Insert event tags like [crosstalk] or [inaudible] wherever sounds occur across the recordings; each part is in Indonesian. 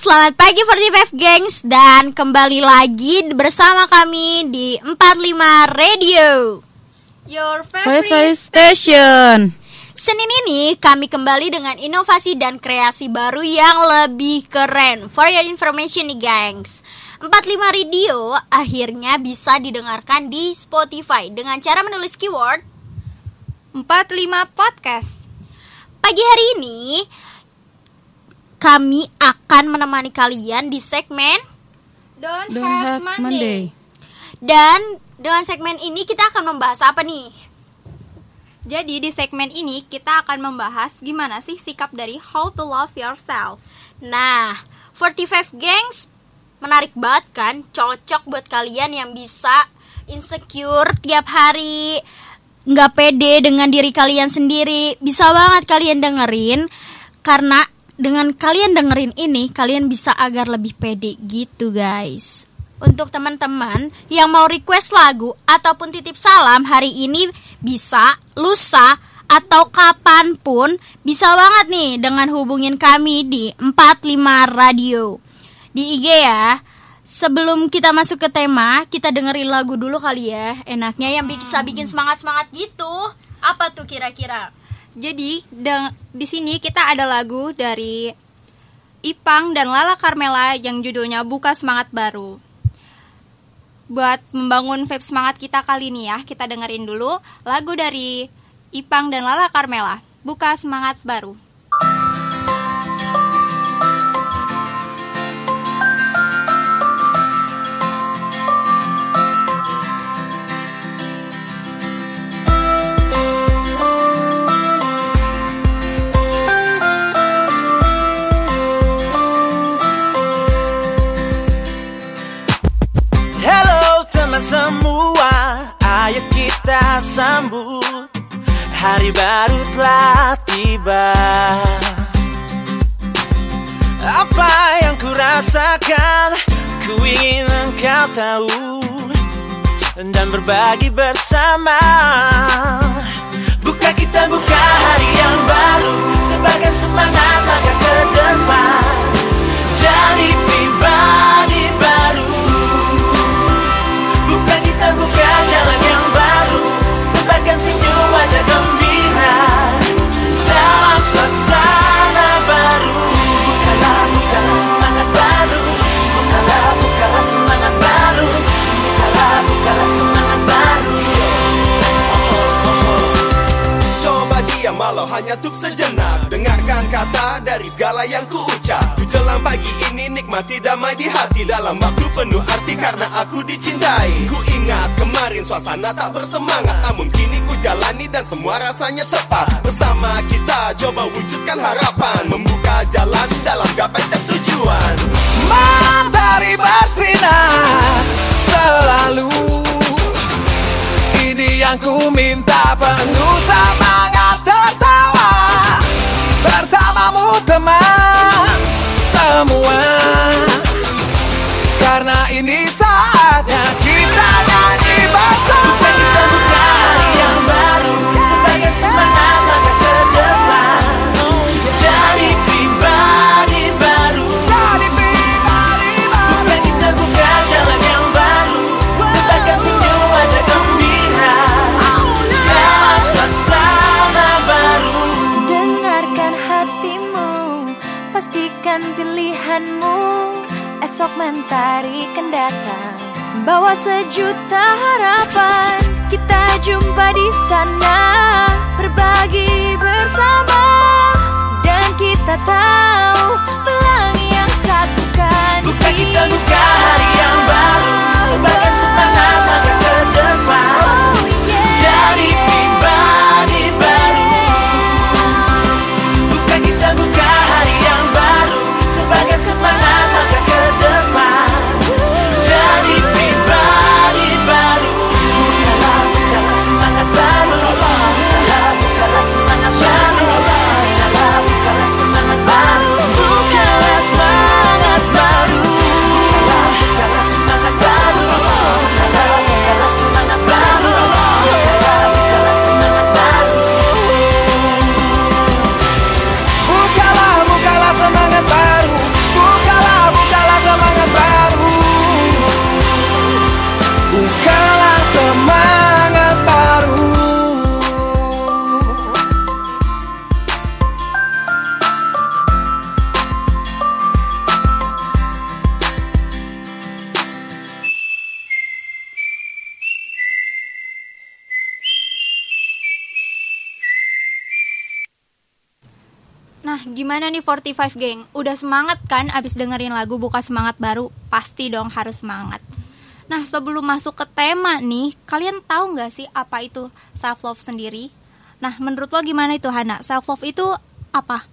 selamat pagi 45 gengs Dan kembali lagi bersama kami di 45 Radio. Your Wi-Fi favorite station. Senin ini kami kembali dengan inovasi dan kreasi baru yang lebih keren. For your information nih gengs 45 Radio akhirnya bisa didengarkan di Spotify. Dengan cara menulis keyword 45 podcast. Pagi hari ini kami akan menemani kalian di segmen Don't, Don't have, have Monday. Monday. Dan dengan segmen ini kita akan membahas apa nih? Jadi di segmen ini kita akan membahas gimana sih sikap dari how to love yourself. Nah, 45 gengs menarik banget kan? Cocok buat kalian yang bisa insecure tiap hari, nggak pede dengan diri kalian sendiri. Bisa banget kalian dengerin karena dengan kalian dengerin ini kalian bisa agar lebih pede gitu guys. Untuk teman-teman yang mau request lagu ataupun titip salam hari ini bisa lusa atau kapan pun bisa banget nih dengan hubungin kami di 45 Radio di IG ya. Sebelum kita masuk ke tema, kita dengerin lagu dulu kali ya. Enaknya yang bisa bikin semangat-semangat gitu. Apa tuh kira-kira? Jadi di sini kita ada lagu dari Ipang dan Lala Carmela yang judulnya Buka Semangat Baru. Buat membangun vibe semangat kita kali ini ya, kita dengerin dulu lagu dari Ipang dan Lala Carmela, Buka Semangat Baru. Tahu Dan berbagi bersama. Buka kita buka hari yang baru Sebarkan semangat langkah ke depan. Jadi pribadi untuk sejenak. Dengarkan kata dari segala yang ku ucap Ku jelang pagi ini nikmati damai di hati. Dalam waktu penuh arti karena aku dicintai. Ku ingat kemarin suasana tak bersemangat. Namun kini ku jalani dan semua rasanya tepat. Bersama kita coba wujudkan harapan. Membuka jalan dalam gapai setiap tujuan Matahari bersinar selalu. Ini yang ku minta penuh semangat teman semua. Karena ini saatnya kita nyanyi bersama 45 geng? Udah semangat kan abis dengerin lagu Buka Semangat Baru? Pasti dong harus semangat. Nah sebelum masuk ke tema nih, kalian tahu nggak sih apa itu self love sendiri? Nah menurut lo gimana itu Hana? Self love itu apa?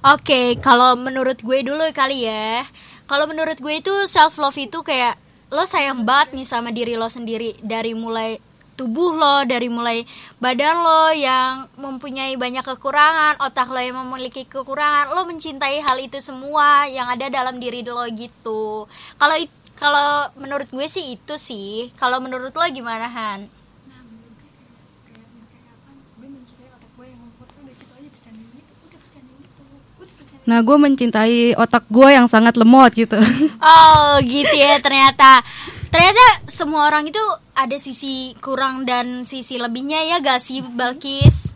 Oke, kalau menurut gue dulu kali ya. Kalau menurut gue itu self love itu kayak lo sayang banget nih sama diri lo sendiri dari mulai tubuh lo, dari mulai badan lo yang mempunyai banyak kekurangan, otak lo yang memiliki kekurangan, lo mencintai hal itu semua yang ada dalam diri lo gitu. Kalau kalau menurut gue sih itu sih. Kalau menurut lo gimana Han? Nah, gue mencintai otak gue yang sangat lemot gitu. Oh gitu ya ternyata Ternyata semua orang itu ada sisi kurang dan sisi lebihnya ya gak sih Balkis?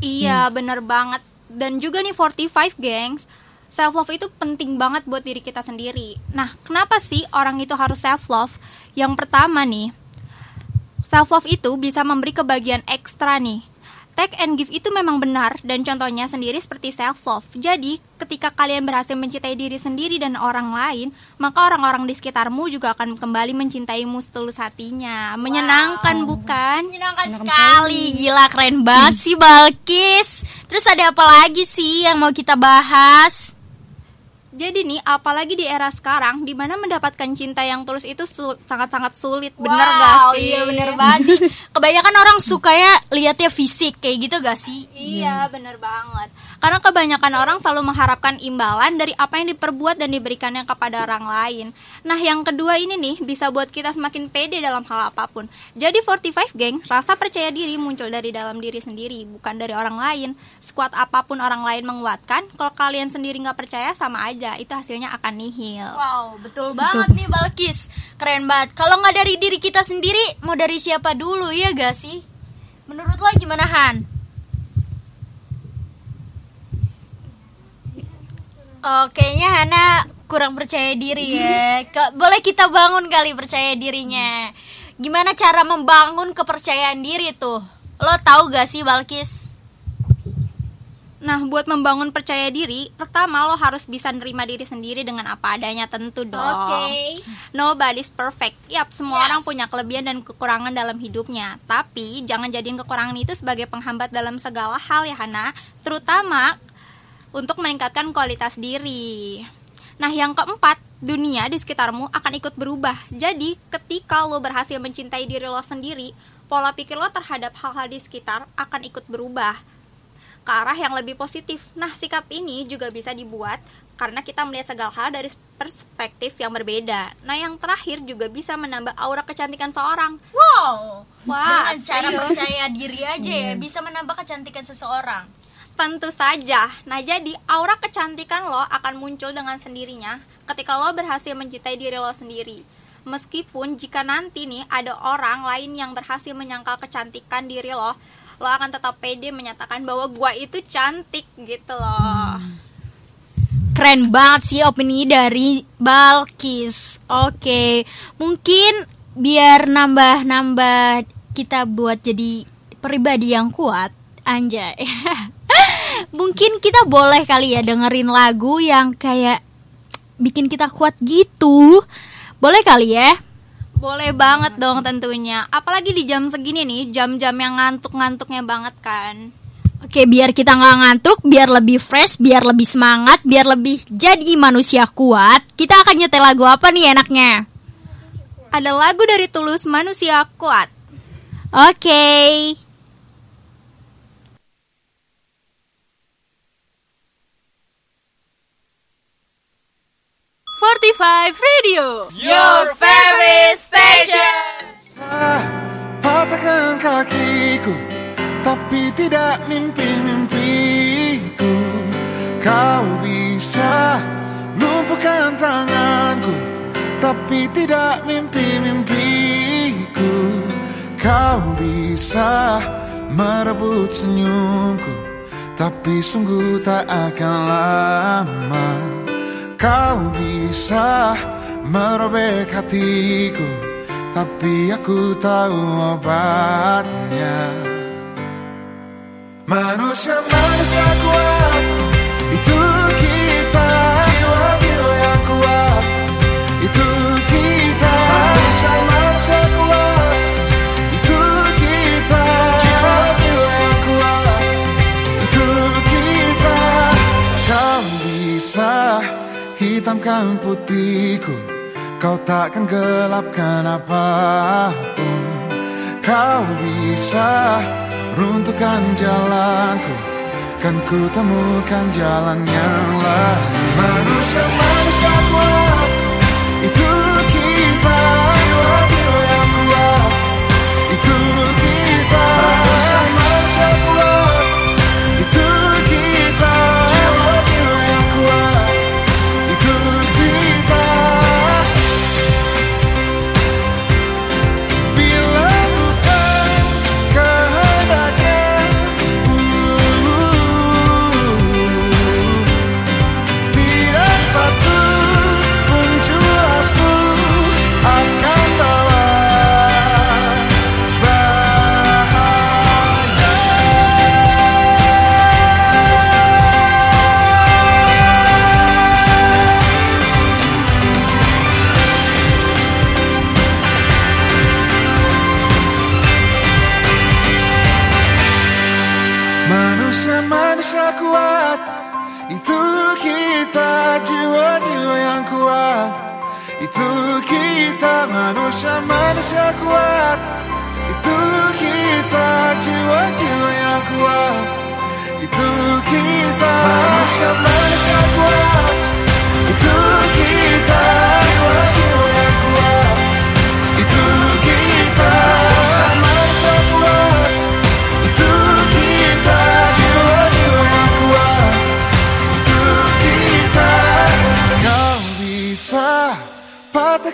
Iya bener banget Dan juga nih 45 gengs Self love itu penting banget buat diri kita sendiri Nah kenapa sih orang itu harus self love? Yang pertama nih Self love itu bisa memberi kebahagiaan ekstra nih Take and give itu memang benar dan contohnya sendiri seperti self love. Jadi, ketika kalian berhasil mencintai diri sendiri dan orang lain, maka orang-orang di sekitarmu juga akan kembali mencintaimu setulus hatinya. Menyenangkan bukan? Menyenangkan sekali, gila keren banget sih Balkis Terus ada apa lagi sih yang mau kita bahas? Jadi nih, apalagi di era sekarang, di mana mendapatkan cinta yang tulus itu su- sangat-sangat sulit, bener Wow, gak sih? Iya bener banget sih [laughs] Kebanyakan orang sukanya lihatnya fisik kayak gitu gak sih? Iya, bener banget. Karena kebanyakan orang selalu mengharapkan imbalan dari apa yang diperbuat dan diberikannya kepada orang lain. Nah, yang kedua ini nih bisa buat kita semakin pede dalam hal apa pun. Jadi 45 geng, rasa percaya diri muncul dari dalam diri sendiri, bukan dari orang lain. Sekuat apa pun orang lain menguatkan, kalau kalian sendiri nggak percaya sama aja, itu hasilnya akan nihil. Wow, betul banget nih Balkis Keren banget Kalau nggak dari diri kita sendiri Mau dari siapa dulu ya gak sih? Menurut lo gimana Han? Oh, kayaknya Hana kurang percaya diri ya. [laughs] Ke- boleh kita bangun kali percaya dirinya. Gimana cara membangun kepercayaan diri tuh? Lo tahu gak sih Balkis? Nah, buat membangun percaya diri, pertama lo harus bisa nerima diri sendiri dengan apa adanya tentu dong. Oke. Nobody's perfect. Yap, semua Yes. orang punya kelebihan dan kekurangan dalam hidupnya. Tapi jangan jadiin kekurangan itu sebagai penghambat dalam segala hal ya Hana, terutama untuk meningkatkan kualitas diri. Nah, yang keempat, dunia di sekitarmu akan ikut berubah. Jadi, ketika lo berhasil mencintai diri lo sendiri, pola pikir lo terhadap hal-hal di sekitar akan ikut berubah ke arah yang lebih positif. Nah, sikap ini juga bisa dibuat karena kita melihat segala hal dari perspektif yang berbeda. Nah, yang terakhir juga bisa menambah aura kecantikan seorang. Wow. Wah, Dengan cara serius? percaya diri aja ya bisa menambah kecantikan seseorang. Tentu saja. Nah, jadi aura kecantikan lo akan muncul dengan sendirinya ketika lo berhasil mencintai diri lo sendiri. Meskipun jika nanti nih ada orang lain yang berhasil menyangkal kecantikan diri lo, lo akan tetap pede menyatakan bahwa gua itu cantik gitu loh. Keren banget sih opini dari Balkis. Oke, mungkin biar nambah-nambah kita buat jadi pribadi yang kuat, anjay. [laughs] mungkin kita boleh kali ya dengerin lagu yang kayak bikin kita kuat gitu. Boleh kali ya? Boleh banget dong tentunya. Apalagi di jam segini nih, jam-jam yang ngantuk-ngantuknya banget kan. Oke, biar kita nggak ngantuk, biar lebih fresh, biar lebih semangat, biar lebih jadi manusia kuat, kita akan nyetel lagu apa nih enaknya? Ada lagu dari Tulus Manusia Kuat. Oke. Forty-five Radio. Your favorite station. Patahkan kakiku Tapi tidak mimpi-mimpiku Kau bisa lumpuhkan tanganku Tapi tidak mimpi-mimpiku Kau bisa merebut senyumku Tapi sungguh tak akan lama Kau bisa merobek hatiku Tapi aku tahu obatnya. Manusia-manusia kuat Itu hitamkan putihku Kau takkan gelapkan apa pun. Kau bisa runtuhkan jalanku Kan ku temukan jalan yang lain. Manusia-manusia kuat. Itu kita jiwa-jiwa yang kuat. Itu kita manusia-manusia kuat. Itu kita jiwa-jiwa yang kuat. Itu kita manusia-manusia kuat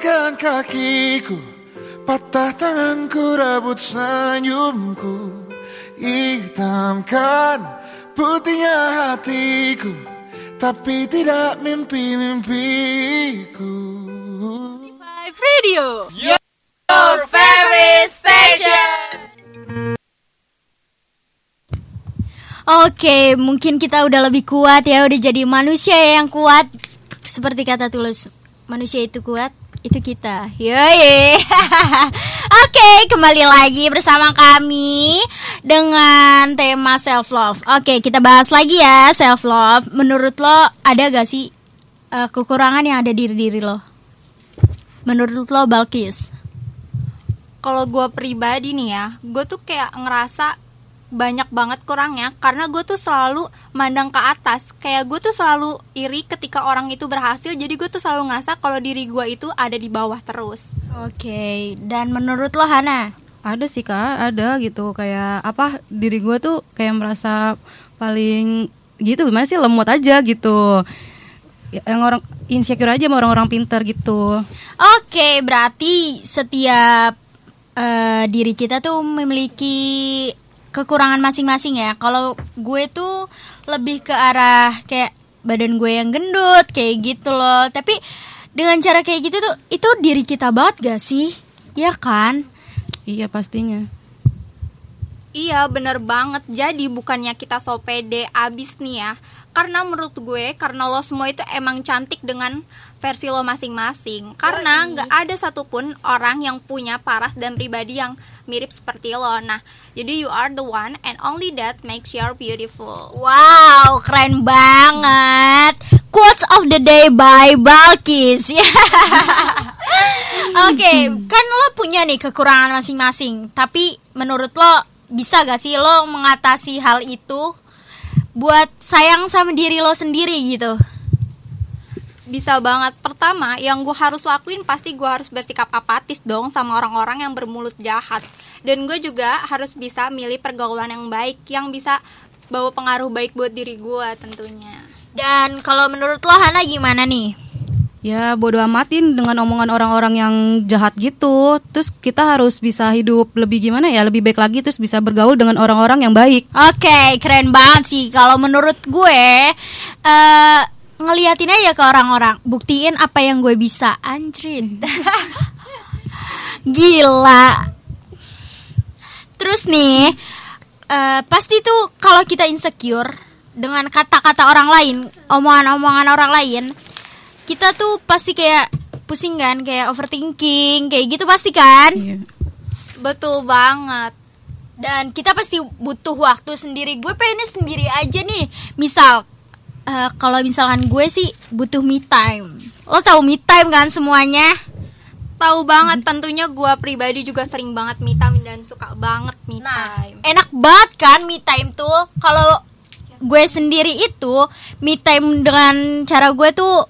patahkan kakiku Patah tanganku rebut senyumku Hitamkan putihnya hatiku Tapi tidak mimpi-mimpiku Radio. Oke, mungkin kita udah lebih kuat ya, udah jadi manusia yang kuat. Seperti kata tulus, manusia itu kuat, itu kita. Yoi. [laughs] Oke, kembali lagi bersama kami dengan tema self love. Oke, kita bahas lagi ya self love. Menurut lo ada gak sih eh, kekurangan yang ada di diri lo? Menurut lo Balkis? Kalau gue pribadi nih ya, gue tuh kayak ngerasa banyak banget kurangnya karena gue tuh selalu mandang ke atas kayak gue tuh selalu iri ketika orang itu berhasil jadi gue tuh selalu ngerasa kalau diri gue itu ada di bawah terus Oke, dan menurut lo Hana? Ada sih kak, ada gitu kayak apa diri gue tuh kayak merasa paling gitu gimana sih lemot aja gitu. Ya, Yang orang insecure aja sama orang-orang pintar gitu. Oke, berarti setiap eh, diri kita tuh memiliki kekurangan masing-masing ya. Kalau gue tuh lebih ke arah kayak badan gue yang gendut kayak gitu loh. Tapi dengan cara kayak gitu tuh itu diri kita banget gak sih? Ya kan? Iya pastinya. Iya bener banget Jadi bukannya kita so pede abis nih ya Karena menurut gue Karena lo semua itu emang cantik dengan versi lo masing-masing Karena nggak ada satupun orang yang punya paras dan pribadi yang mirip seperti lo Nah jadi you are the one and only that makes you beautiful Wow, keren banget. Quotes of the day by Balkis. Ya. [laughs] Oke, kan lo punya nih kekurangan masing-masing. Tapi menurut lo bisa gak sih lo mengatasi hal itu buat sayang sama diri lo sendiri gitu? Bisa banget Pertama yang gue harus lakuin Pasti gue harus bersikap apatis dong Sama orang-orang yang bermulut jahat Dan gue juga harus bisa milih pergaulan yang baik Yang bisa bawa pengaruh baik buat diri gue tentunya Dan kalau menurut lo Hana gimana nih? Ya bodo amatin dengan omongan orang-orang yang jahat gitu. Terus kita harus bisa hidup lebih gimana ya, lebih baik lagi terus bisa bergaul dengan orang-orang yang baik. Oke, keren banget sih. Kalau menurut gue, eh ngeliatin aja ke orang-orang, buktiin apa yang gue bisa, anjrit. [laughs] Gila. Terus nih, eh, pasti tuh kalau kita insecure dengan kata-kata orang lain, omongan-omongan orang lain, kita tuh pasti kayak pusing kan, kayak overthinking, kayak gitu pasti kan? Iya. Betul banget. Dan kita pasti butuh waktu sendiri. Gue pengennya sendiri aja nih. Misal, eh, kalau misalkan gue sih butuh me time. Lo tahu me time kan semuanya? Tahu banget tentunya gua pribadi juga sering banget me time dan suka banget me Nah, time. enak banget kan me time tuh. Kalau gue sendiri itu me time dengan cara gue tuh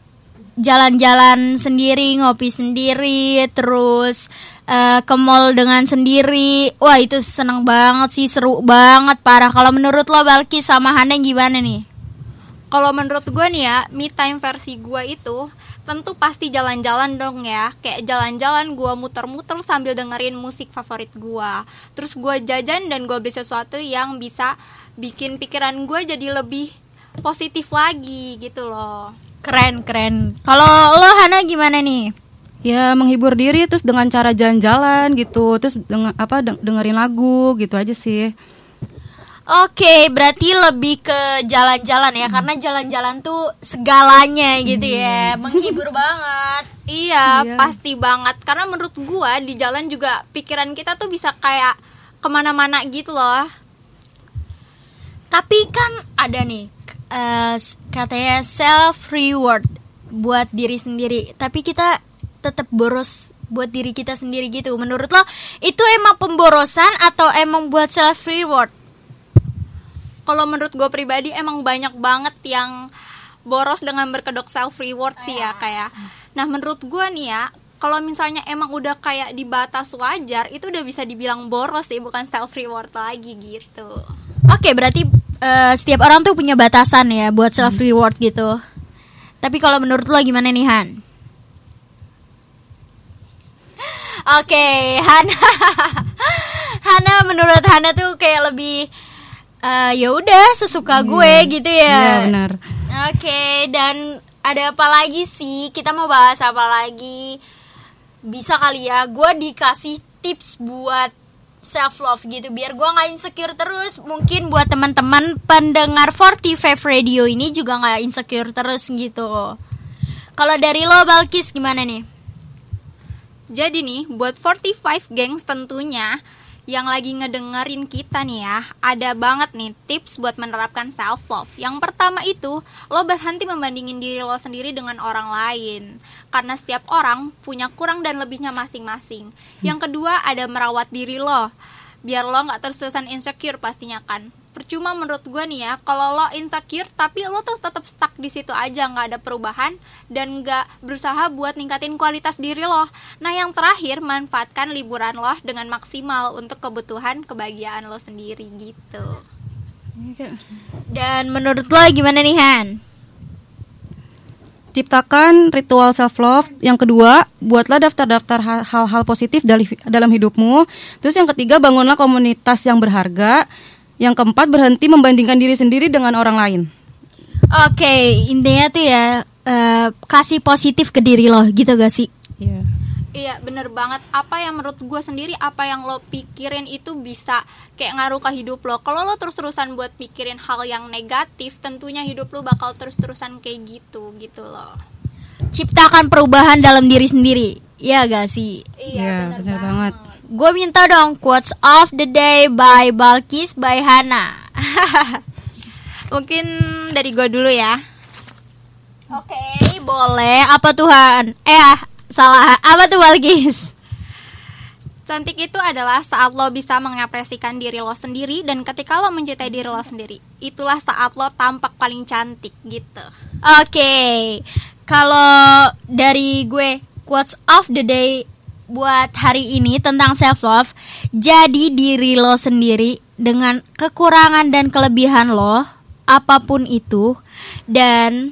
jalan-jalan sendiri, ngopi sendiri, terus eh, ke mall dengan sendiri. Wah, itu seneng banget sih, seru banget parah. Kalau menurut lo Balki sama Hana gimana nih? Kalau menurut gua nih ya, me time versi gua itu tentu pasti jalan-jalan dong ya. Kayak jalan-jalan gua muter-muter sambil dengerin musik favorit gua. Terus gua jajan dan gua beli sesuatu yang bisa bikin pikiran gua jadi lebih positif lagi gitu loh. Keren, keren. Kalau lo Hana gimana nih? Ya menghibur diri terus dengan cara jalan-jalan gitu, terus dengan apa deng- dengerin lagu gitu aja sih. Oke, berarti lebih ke jalan-jalan ya, karena jalan-jalan tuh segalanya gitu ya, menghibur [laughs] banget. Iya, Iya. pasti banget. Karena menurut gua di jalan juga pikiran kita tuh bisa kayak ke mana-mana gitu loh. Tapi kan ada nih s- katanya self reward buat diri sendiri, tapi kita tetap boros buat diri kita sendiri gitu. Menurut lo itu emang pemborosan atau emang buat self reward? Kalau menurut gue pribadi emang banyak banget yang boros dengan berkedok self reward sih ya kayak. Nah menurut gue nih ya, kalau misalnya emang udah kayak di batas wajar, itu udah bisa dibilang boros sih, bukan self reward lagi gitu. Oke, berarti eh, setiap orang tuh punya batasan ya buat self reward gitu. Tapi kalau menurut lo gimana nih Han? Oke, Hana. [laughs] Hana menurut Hana tuh kayak lebih eh, ya udah sesuka gue gitu ya. Iya benar. Oke, dan ada apa lagi sih? Kita mau bahas apa lagi? Bisa kali ya, gue dikasih tips buat self love gitu biar gue nggak insecure terus. Mungkin buat teman-teman pendengar 45 Radio ini juga nggak insecure terus gitu. Kalau dari lo Balkis gimana nih? Jadi nih, buat 45 gengs tentunya yang lagi ngedengerin kita nih ya, ada banget nih tips buat menerapkan self love. Yang pertama itu, lo berhenti membandingin diri lo sendiri dengan orang lain. Karena setiap orang punya kurang dan lebihnya masing-masing. Yang kedua, ada merawat diri lo. Biar lo nggak terus-terusan insecure pastinya kan. Percuma menurut gue nih ya, kalau lo insecure tapi lo tuh tetap stuck di situ aja nggak ada perubahan dan nggak berusaha buat ningkatin kualitas diri lo. Nah yang terakhir manfaatkan liburan lo dengan maksimal untuk kebutuhan kebahagiaan lo sendiri gitu. Dan menurut lo gimana nih Han? Ciptakan ritual self love. Yang kedua, buatlah daftar-daftar ha- hal-hal positif dalam hidupmu. Terus yang ketiga, bangunlah komunitas yang berharga. Yang keempat, berhenti membandingkan diri sendiri dengan orang lain. Oke, intinya tuh ya eh, kasih positif ke diri lo gitu gak sih? Iya. Iya bener banget Apa yang menurut gue sendiri Apa yang lo pikirin itu bisa Kayak ngaruh ke hidup lo Kalau lo terus-terusan buat pikirin hal yang negatif Tentunya hidup lo bakal terus-terusan kayak gitu Gitu loh Ciptakan perubahan dalam diri sendiri. Iya gak sih? Iya, benar banget. Gue minta dong quotes of the day by Balkis by Hana. [laughs] Mungkin dari gue dulu ya Oke, boleh. Apa Tuhan? Eh, ah, salah. Apa tuh Balkis? Cantik itu adalah saat lo bisa mengapresikan diri lo sendiri Dan ketika lo mencintai diri lo sendiri Itulah saat lo tampak paling cantik gitu Oke, kalau dari gue quotes of the day buat hari ini tentang self love, jadi diri lo sendiri dengan kekurangan dan kelebihan lo, apa pun itu, dan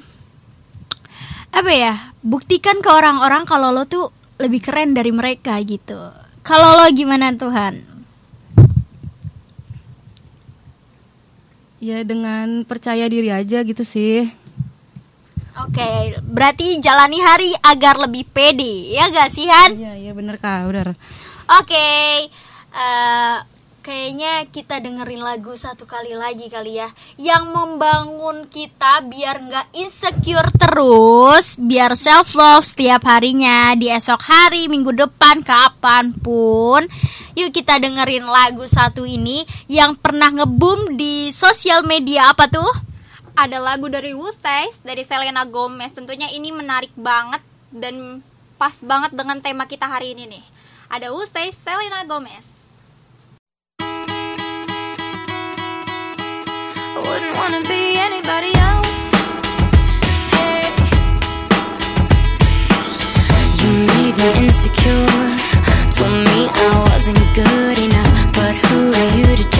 apa ya, buktikan ke orang-orang kalau lo tuh lebih keren dari mereka gitu. Kalau lo gimana Tuhan? Ya dengan percaya diri aja gitu sih. Oke, berarti jalani hari agar lebih pede, ya gak sih Han? Iya, iya bener Kak, bener. Oke, eh, kayaknya kita dengerin lagu satu kali lagi kali ya yang membangun kita biar nggak insecure terus biar self love setiap harinya di esok hari minggu depan kapan pun yuk kita dengerin lagu satu ini yang pernah ngebum di sosial media apa tuh Ada lagu dari Wustays dari Selena Gomez. Tentunya ini menarik banget dan pas banget dengan tema kita hari ini nih. Ada Wustays Selena Gomez. Told me I wasn't good enough. But who are you to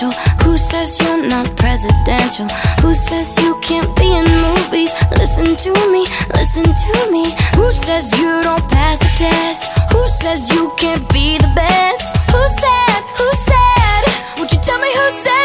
Who says you're not presidential? Who says you can't be in movies? Listen to me, listen to me. Who says you don't pass the test? Who says you can't be the best? Who said? Who said? Would you tell me who said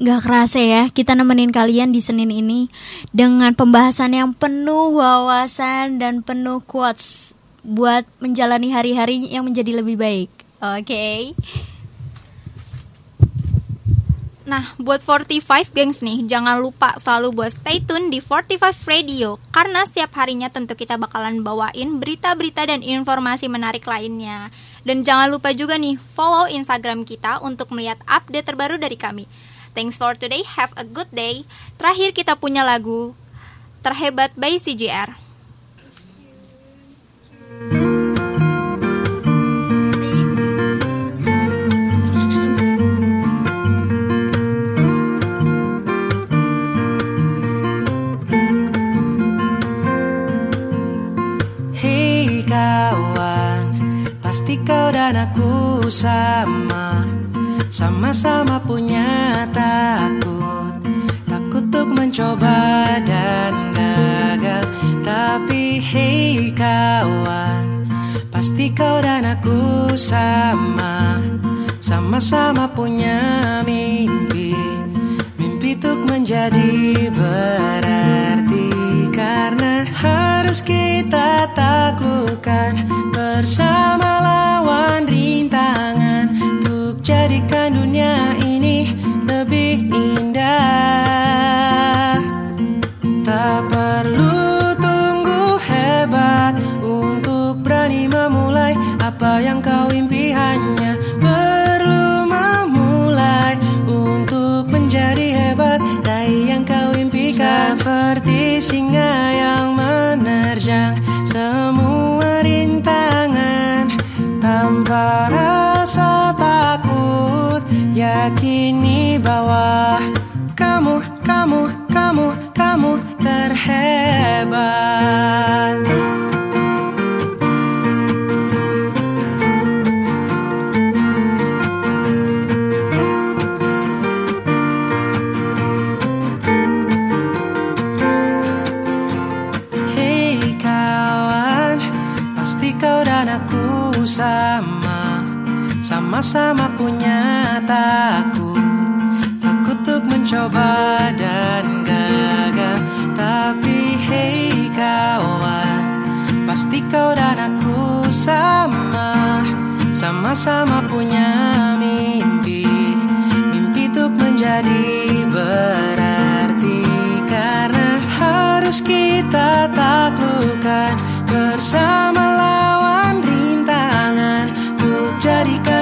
gak kerasa ya kita nemenin kalian di Senin ini dengan pembahasan yang penuh wawasan dan penuh quotes buat menjalani hari-hari yang menjadi lebih baik. Oke. Nah, buat 45 gengs nih, jangan lupa selalu buat stay tune di 45 Radio karena setiap harinya tentu kita bakalan bawain berita-berita dan informasi menarik lainnya. Dan jangan lupa juga nih follow Instagram kita untuk melihat update terbaru dari kami. Thanks for today, have a good day. Terakhir kita punya lagu Terhebat by CJR. Kawan, pasti kau dan aku sama Sama-sama punya takut. Takut untuk mencoba dan gagal. Tapi hei kawan, pasti kau dan aku sama. Sama-sama punya mimpi. Mimpi untuk menjadi berarti. Karena harus kita taklukkan Bersama lawan rintangan jadikan dunia ini lebih indah. Tak perlu tunggu hebat Untuk berani memulai Apa yang kau impi Kau dan aku sama Sama-sama punya mimpi. Mimpi untuk menjadi berarti Karena harus kita taklukan Bersama lawan rintangan. Untuk jadikan